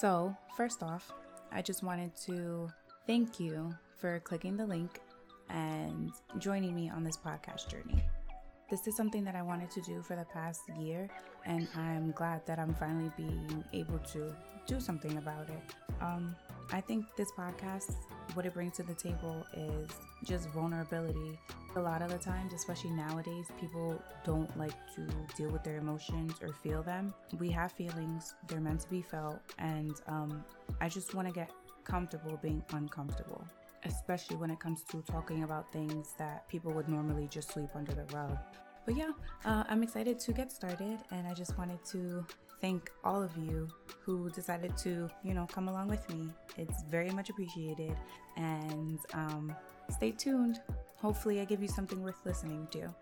So, first off, I just wanted to thank you for clicking the link and joining me on this podcast journey. This is something that I wanted to do for the past year, and I'm glad that I'm finally being able to do something about it. Um, I think this podcast, what it brings to the table is just vulnerability. A lot of the times, especially nowadays, people don't like to deal with their emotions or feel them. We have feelings, they're meant to be felt, and um, I just want to get comfortable being uncomfortable especially when it comes to talking about things that people would normally just sweep under the rug. But yeah, uh, I'm excited to get started, and I just wanted to thank all of you who decided to, you know, come along with me. It's very much appreciated, and um, stay tuned. Hopefully, I give you something worth listening to.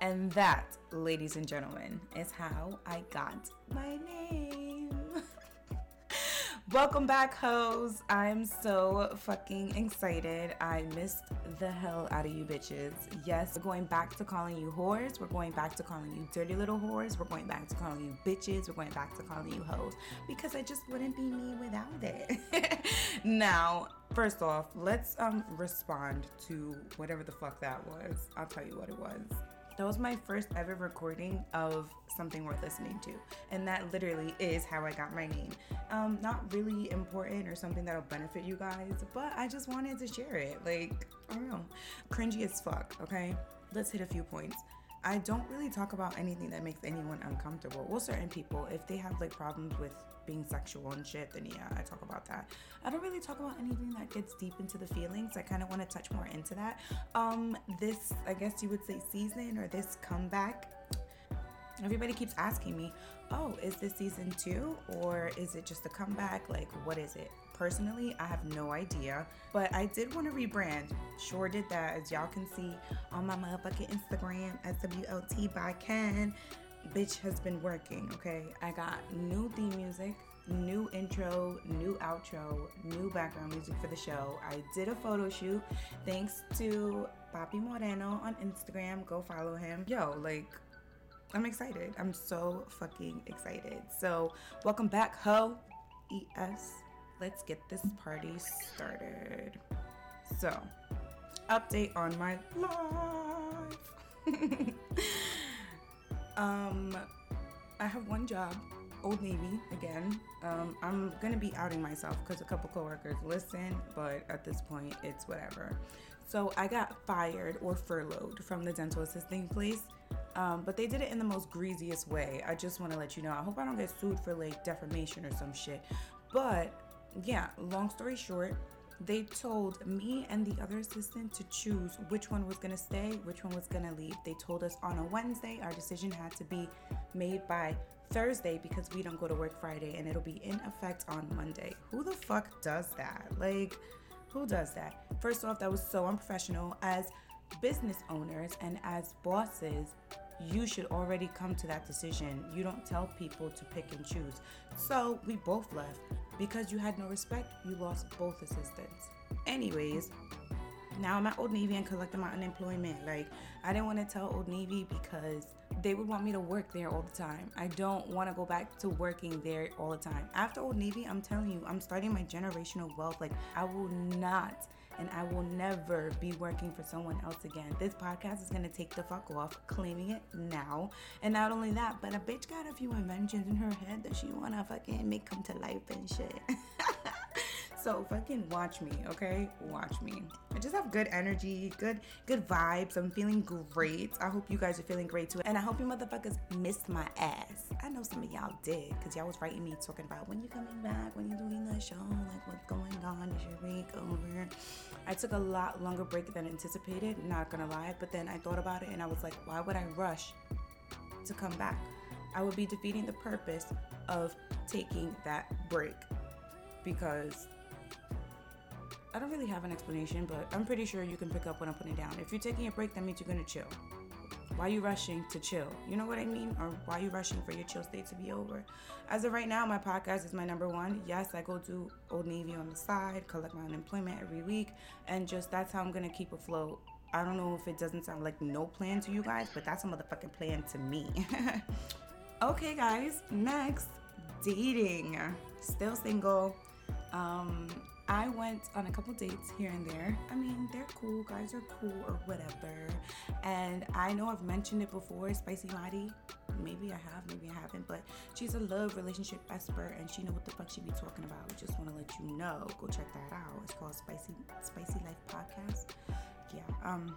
And that, ladies and gentlemen, is how I got my name. Welcome back, hoes. I'm so fucking excited. I missed the hell out of you bitches. Yes, we're going back to calling you whores. We're going back to calling you dirty little whores. We're going back to calling you bitches. We're going back to calling you hoes because I just wouldn't be me without it. now, first off, let's um respond to whatever the fuck that was. I'll tell you what it was. That was my first ever recording of something worth listening to. And that literally is how I got my name. Um, not really important or something that'll benefit you guys, but I just wanted to share it. Like, I don't know. Cringy as fuck, okay? Let's hit a few points. I don't really talk about anything that makes anyone uncomfortable. Well, certain people, if they have like problems with being sexual and shit, then yeah, I talk about that. I don't really talk about anything that gets deep into the feelings. I kind of want to touch more into that. Um, this, I guess you would say, season or this comeback everybody keeps asking me, oh, is this season two or is it just a comeback? Like, what is it? Personally, I have no idea, but I did want to rebrand. Sure did that, as y'all can see on my motherfucking Instagram, SWLT by Ken. Bitch has been working, okay? I got new theme music, new intro, new outro, new background music for the show. I did a photo shoot thanks to Papi Moreno on Instagram. Go follow him. Yo, like, I'm excited. I'm so fucking excited. So, welcome back, Ho ES. Let's get this party started. So, update on my life. um, I have one job, Old Navy again. Um, I'm gonna be outing myself because a couple coworkers listen, but at this point, it's whatever. So I got fired or furloughed from the dental assisting place um, but they did it in the most greasiest way. I just want to let you know. I hope I don't get sued for like defamation or some shit. But yeah, long story short, they told me and the other assistant to choose which one was gonna stay, which one was gonna leave. They told us on a Wednesday our decision had to be made by Thursday because we don't go to work Friday and it'll be in effect on Monday. Who the fuck does that? Like, who does that? First off, that was so unprofessional. As business owners and as bosses, you should already come to that decision. You don't tell people to pick and choose. So we both left. Because you had no respect, you lost both assistants. Anyways, now I'm at Old Navy and collecting my unemployment. Like, I didn't want to tell Old Navy because they would want me to work there all the time. I don't want to go back to working there all the time. After Old Navy, I'm telling you, I'm starting my generational wealth. Like, I will not and I will never be working for someone else again. This podcast is gonna take the fuck off, claiming it now. And not only that, but a bitch got a few inventions in her head that she wanna fucking make come to life and shit. So fucking watch me, okay? Watch me. I just have good energy, good good vibes. I'm feeling great. I hope you guys are feeling great too. And I hope you motherfuckers missed my ass. I know some of y'all did, because y'all was writing me talking about when you coming back, when you doing the show, like what's going on, is your week over? I took a lot longer break than anticipated, not gonna lie, but then I thought about it and I was like, why would I rush to come back? I would be defeating the purpose of taking that break because I don't really have an explanation, but I'm pretty sure you can pick up what I'm putting down. If you're taking a break, that means you're gonna chill. Why are you rushing to chill? You know what I mean? Or why are you rushing for your chill state to be over? As of right now, my podcast is my number one. Yes, I go to Old Navy on the side, collect my unemployment every week, and just that's how I'm gonna keep afloat. I don't know if it doesn't sound like no plan to you guys, but that's a motherfucking plan to me. okay, guys, next dating. still single. Um, I went on a couple dates here and there. I mean, they're cool, guys are cool or whatever. And I know I've mentioned it before, Spicy Madi. Maybe I have, maybe I haven't, but she's a love relationship expert and she know what the fuck she be talking about. Just want to let you know. Go check that out. It's called Spicy Spicy Life Podcast. Yeah. Um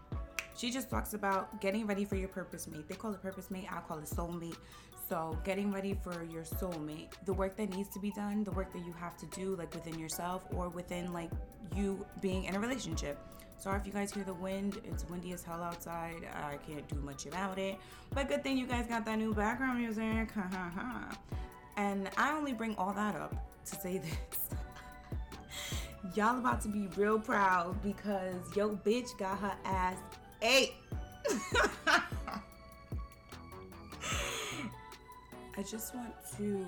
she just talks about getting ready for your purpose mate. They call it purpose mate, I call it soulmate. So, getting ready for your soulmate, the work that needs to be done, the work that you have to do, like within yourself or within like you being in a relationship. Sorry if you guys hear the wind. It's windy as hell outside. I can't do much about it. But good thing you guys got that new background music. and I only bring all that up to say this. Y'all about to be real proud because yo bitch got her ass ate. I just want to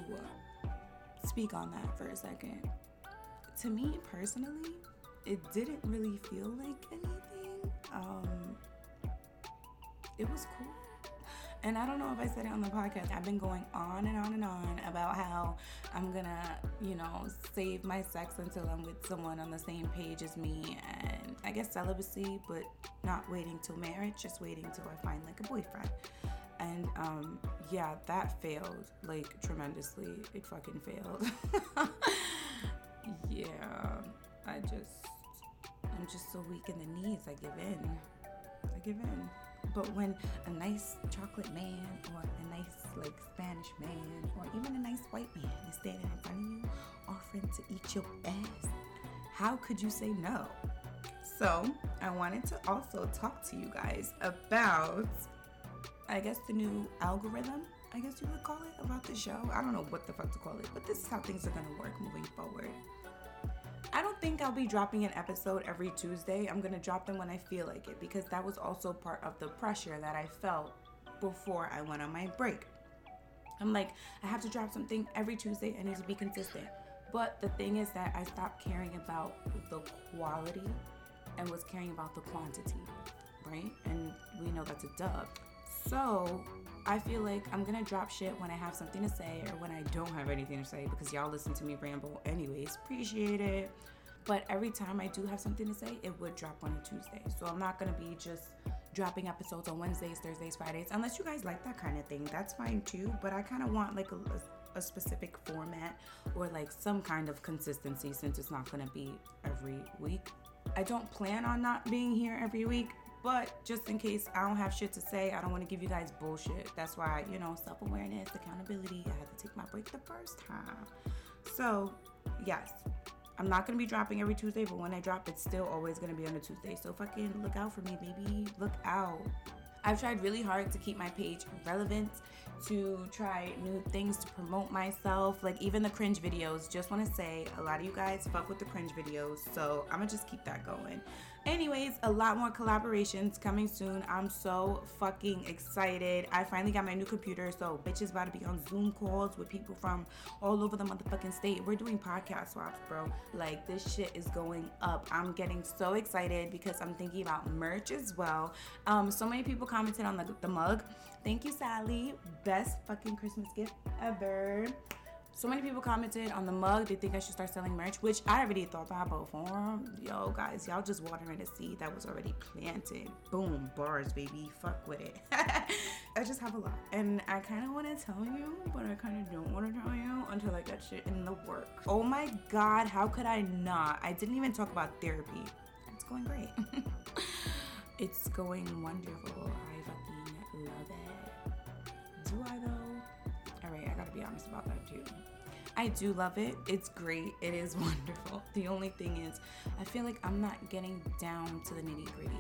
speak on that for a second. To me personally, it didn't really feel like anything. Um, it was cool. And I don't know if I said it on the podcast. I've been going on and on and on about how I'm gonna, you know, save my sex until I'm with someone on the same page as me. And I guess celibacy, but not waiting till marriage, just waiting till I find like a boyfriend and um, yeah, that failed like tremendously. It fucking failed. yeah, I just, I'm just so weak in the knees. I give in. I give in. But when a nice chocolate man or a nice like Spanish man or even a nice white man is standing in front of you offering to eat your ass, how could you say no? So, I wanted to also talk to you guys about I guess the new algorithm, I guess you would call it, about the show. I don't know what the fuck to call it, but this is how things are gonna work moving forward. I don't think I'll be dropping an episode every Tuesday. I'm gonna drop them when I feel like it because that was also part of the pressure that I felt before I went on my break. I'm like, I have to drop something every Tuesday. I need to be consistent. But the thing is that I stopped caring about the quality and was caring about the quantity, right? And we know that's a dub. So I feel like I'm gonna drop shit when I have something to say or when I don't have anything to say because y'all listen to me ramble anyways. Appreciate it. But every time I do have something to say, it would drop on a Tuesday. So I'm not gonna be just dropping episodes on Wednesdays, Thursdays, Fridays, unless you guys like that kind of thing. That's fine too. But I kind of want like a, a specific format or like some kind of consistency since it's not gonna be every week. I don't plan on not being here every week, but just in case I don't have shit to say, I don't want to give you guys bullshit. That's why, you know, self awareness, accountability. I had to take my break the first time. So, yes, I'm not gonna be dropping every Tuesday, but when I drop, it's still always gonna be on a Tuesday. So fucking look out for me, baby. Look out. I've tried really hard to keep my page relevant, to try new things to promote myself, like even the cringe videos. Just want to say, a lot of you guys fuck with the cringe videos, so I'm gonna just keep that going. Anyways, a lot more collaborations coming soon. I'm so fucking excited. I finally got my new computer, so bitch is about to be on Zoom calls with people from all over the motherfucking state. We're doing podcast swaps, bro. Like this shit is going up. I'm getting so excited because I'm thinking about merch as well. Um, so many people commented on the, the mug. Thank you, Sally. Best fucking Christmas gift ever. So many people commented on the mug. They think I should start selling merch, which I already thought about before. Yo, guys, y'all just watering a seed that was already planted. Boom, bars, baby. Fuck with it. I just have a lot. And I kind of want to tell you, but I kind of don't want to tell you until I get shit in the work. Oh my God, how could I not? I didn't even talk about therapy. It's going great. it's going wonderful. I be honest about that too. I do love it. It's great. It is wonderful. The only thing is, I feel like I'm not getting down to the nitty gritty.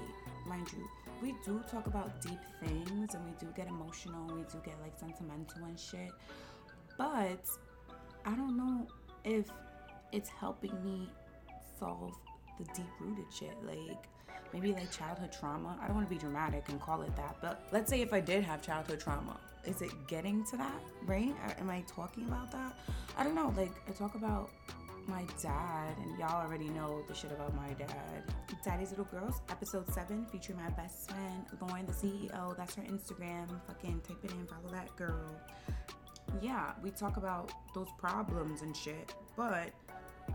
Mind you, we do talk about deep things and we do get emotional. We do get like sentimental and shit. But I don't know if it's helping me solve the deep rooted shit. Like, maybe like childhood trauma. I don't want to be dramatic and call it that, but let's say if I did have childhood trauma, is it getting to that, right? Am I talking about that? I don't know. Like, I talk about my dad, and y'all already know the shit about my dad. Daddy's Little Girls, episode 7, featuring my best friend, Lauren, the CEO. That's her Instagram. Fucking type it in, follow that girl. Yeah, we talk about those problems and shit but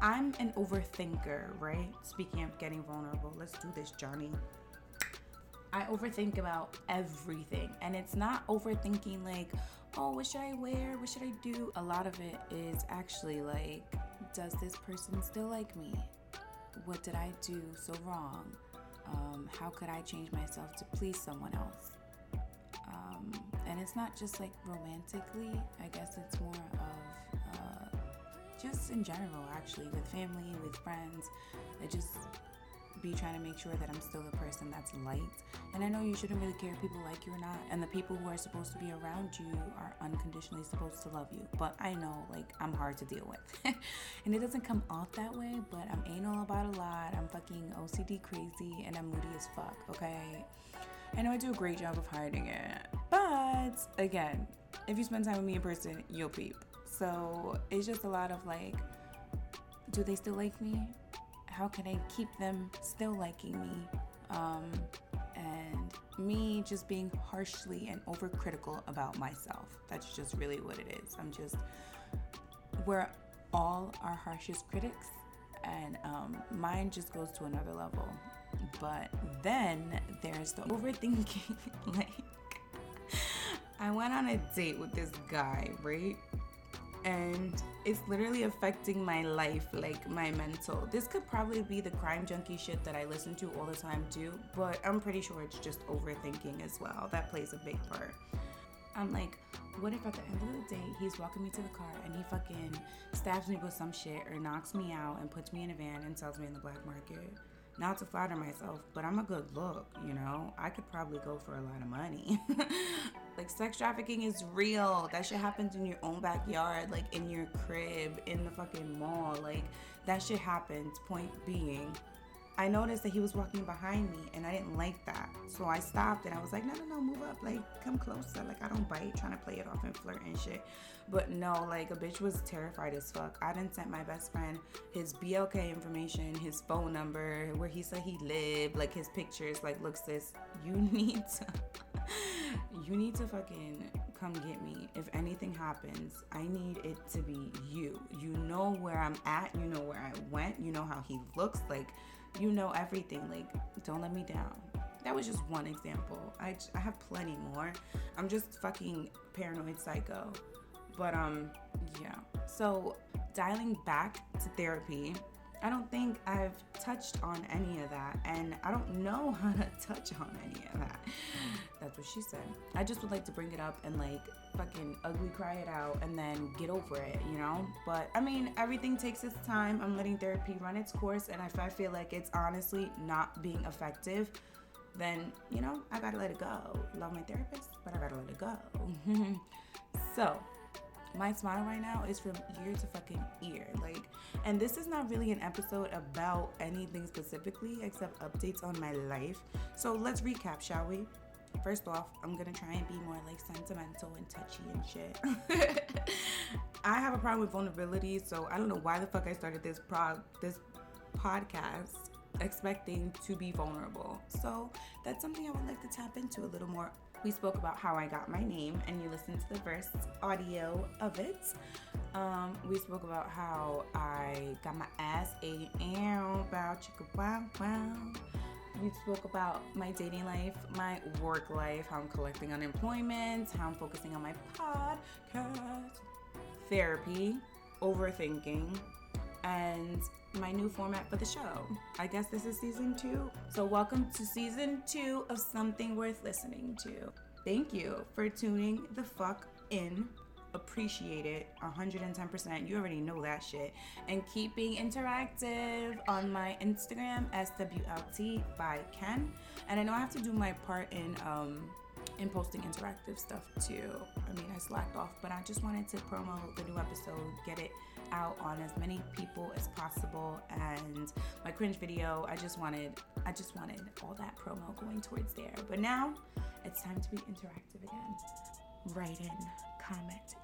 I'm an overthinker, right? Speaking of getting vulnerable, let's do this, Johnny. I overthink about everything. And it's not overthinking like, oh, what should I wear? What should I do? A lot of it is actually like, does this person still like me? What did I do so wrong? Um, how could I change myself to please someone else? Um, and it's not just like romantically, I guess it's more of just in general, actually, with family, with friends. I just be trying to make sure that I'm still the person that's liked. And I know you shouldn't really care if people like you or not. And the people who are supposed to be around you are unconditionally supposed to love you. But I know, like, I'm hard to deal with. and it doesn't come off that way, but I'm anal about a lot. I'm fucking OCD crazy and I'm moody as fuck, okay? I know I do a great job of hiding it. But again, if you spend time with me in person, you'll peep. So it's just a lot of like, do they still like me? how can I keep them still liking me? Um, and me just being harshly and overcritical about myself. That's just really what it is. I'm just, we're all our harshest critics, and um, mine just goes to another level. But then there's the overthinking. like, I went on a date with this guy, right? And it's literally affecting my life, like my mental. This could probably be the crime junkie shit that I listen to all the time too, but I'm pretty sure it's just overthinking as well. That plays a big part. I'm like, what if at the end of the day he's walking me to the car and he fucking stabs me with some shit or knocks me out and puts me in a van and sells me in the black market? Not to flatter myself, but I'm a good look, you know? I could probably go for a lot of money. like, sex trafficking is real. That shit happens in your own backyard, like in your crib, in the fucking mall. Like, that shit happens. Point being, I noticed that he was walking behind me and I didn't like that. So I stopped and I was like, no, no, no, move up. Like, come closer. Like, I don't bite, trying to play it off and flirt and shit. But no, like, a bitch was terrified as fuck. I didn't send my best friend his BLK information, his phone number, where he said he lived, like his pictures. Like, look, sis, you need to, you need to fucking come get me. If anything happens, I need it to be you. You know where I'm at, you know where I went, you know how he looks. Like, you know everything. Like, don't let me down. That was just one example. I, I have plenty more. I'm just fucking paranoid psycho. But um yeah. So dialing back to therapy, I don't think I've touched on any of that and I don't know how to touch on any of that. That's what she said. I just would like to bring it up and like fucking ugly cry it out and then get over it, you know? But I mean, everything takes its time. I'm letting therapy run its course, and if I feel like it's honestly not being effective, then, you know, I gotta let it go. Love my therapist, but I gotta let it go. so, my smile right now is from ear to fucking ear. Like, and this is not really an episode about anything specifically except updates on my life. So let's recap, shall we? First off, I'm gonna try and be more like sentimental and touchy and shit. I have a problem with vulnerability, so I don't know why the fuck I started this pro this podcast expecting to be vulnerable. So that's something I would like to tap into a little more. We spoke about how I got my name, and you listened to the first audio of it. Um, we spoke about how I got my ass and about chicka wow wow we spoke about my dating life, my work life, how I'm collecting unemployment, how I'm focusing on my podcast, therapy, overthinking, and my new format for the show. I guess this is season two. So, welcome to season two of Something Worth Listening to. Thank you for tuning the fuck in appreciate it 110%. You already know that shit. And keep being interactive on my Instagram, SWLT by Ken. And I know I have to do my part in um in posting interactive stuff too. I mean, I slacked off, but I just wanted to promo the new episode, get it out on as many people as possible. And my cringe video i just wanted i just wanted all that promo going towards there. But now it's time to be interactive again. Write in comment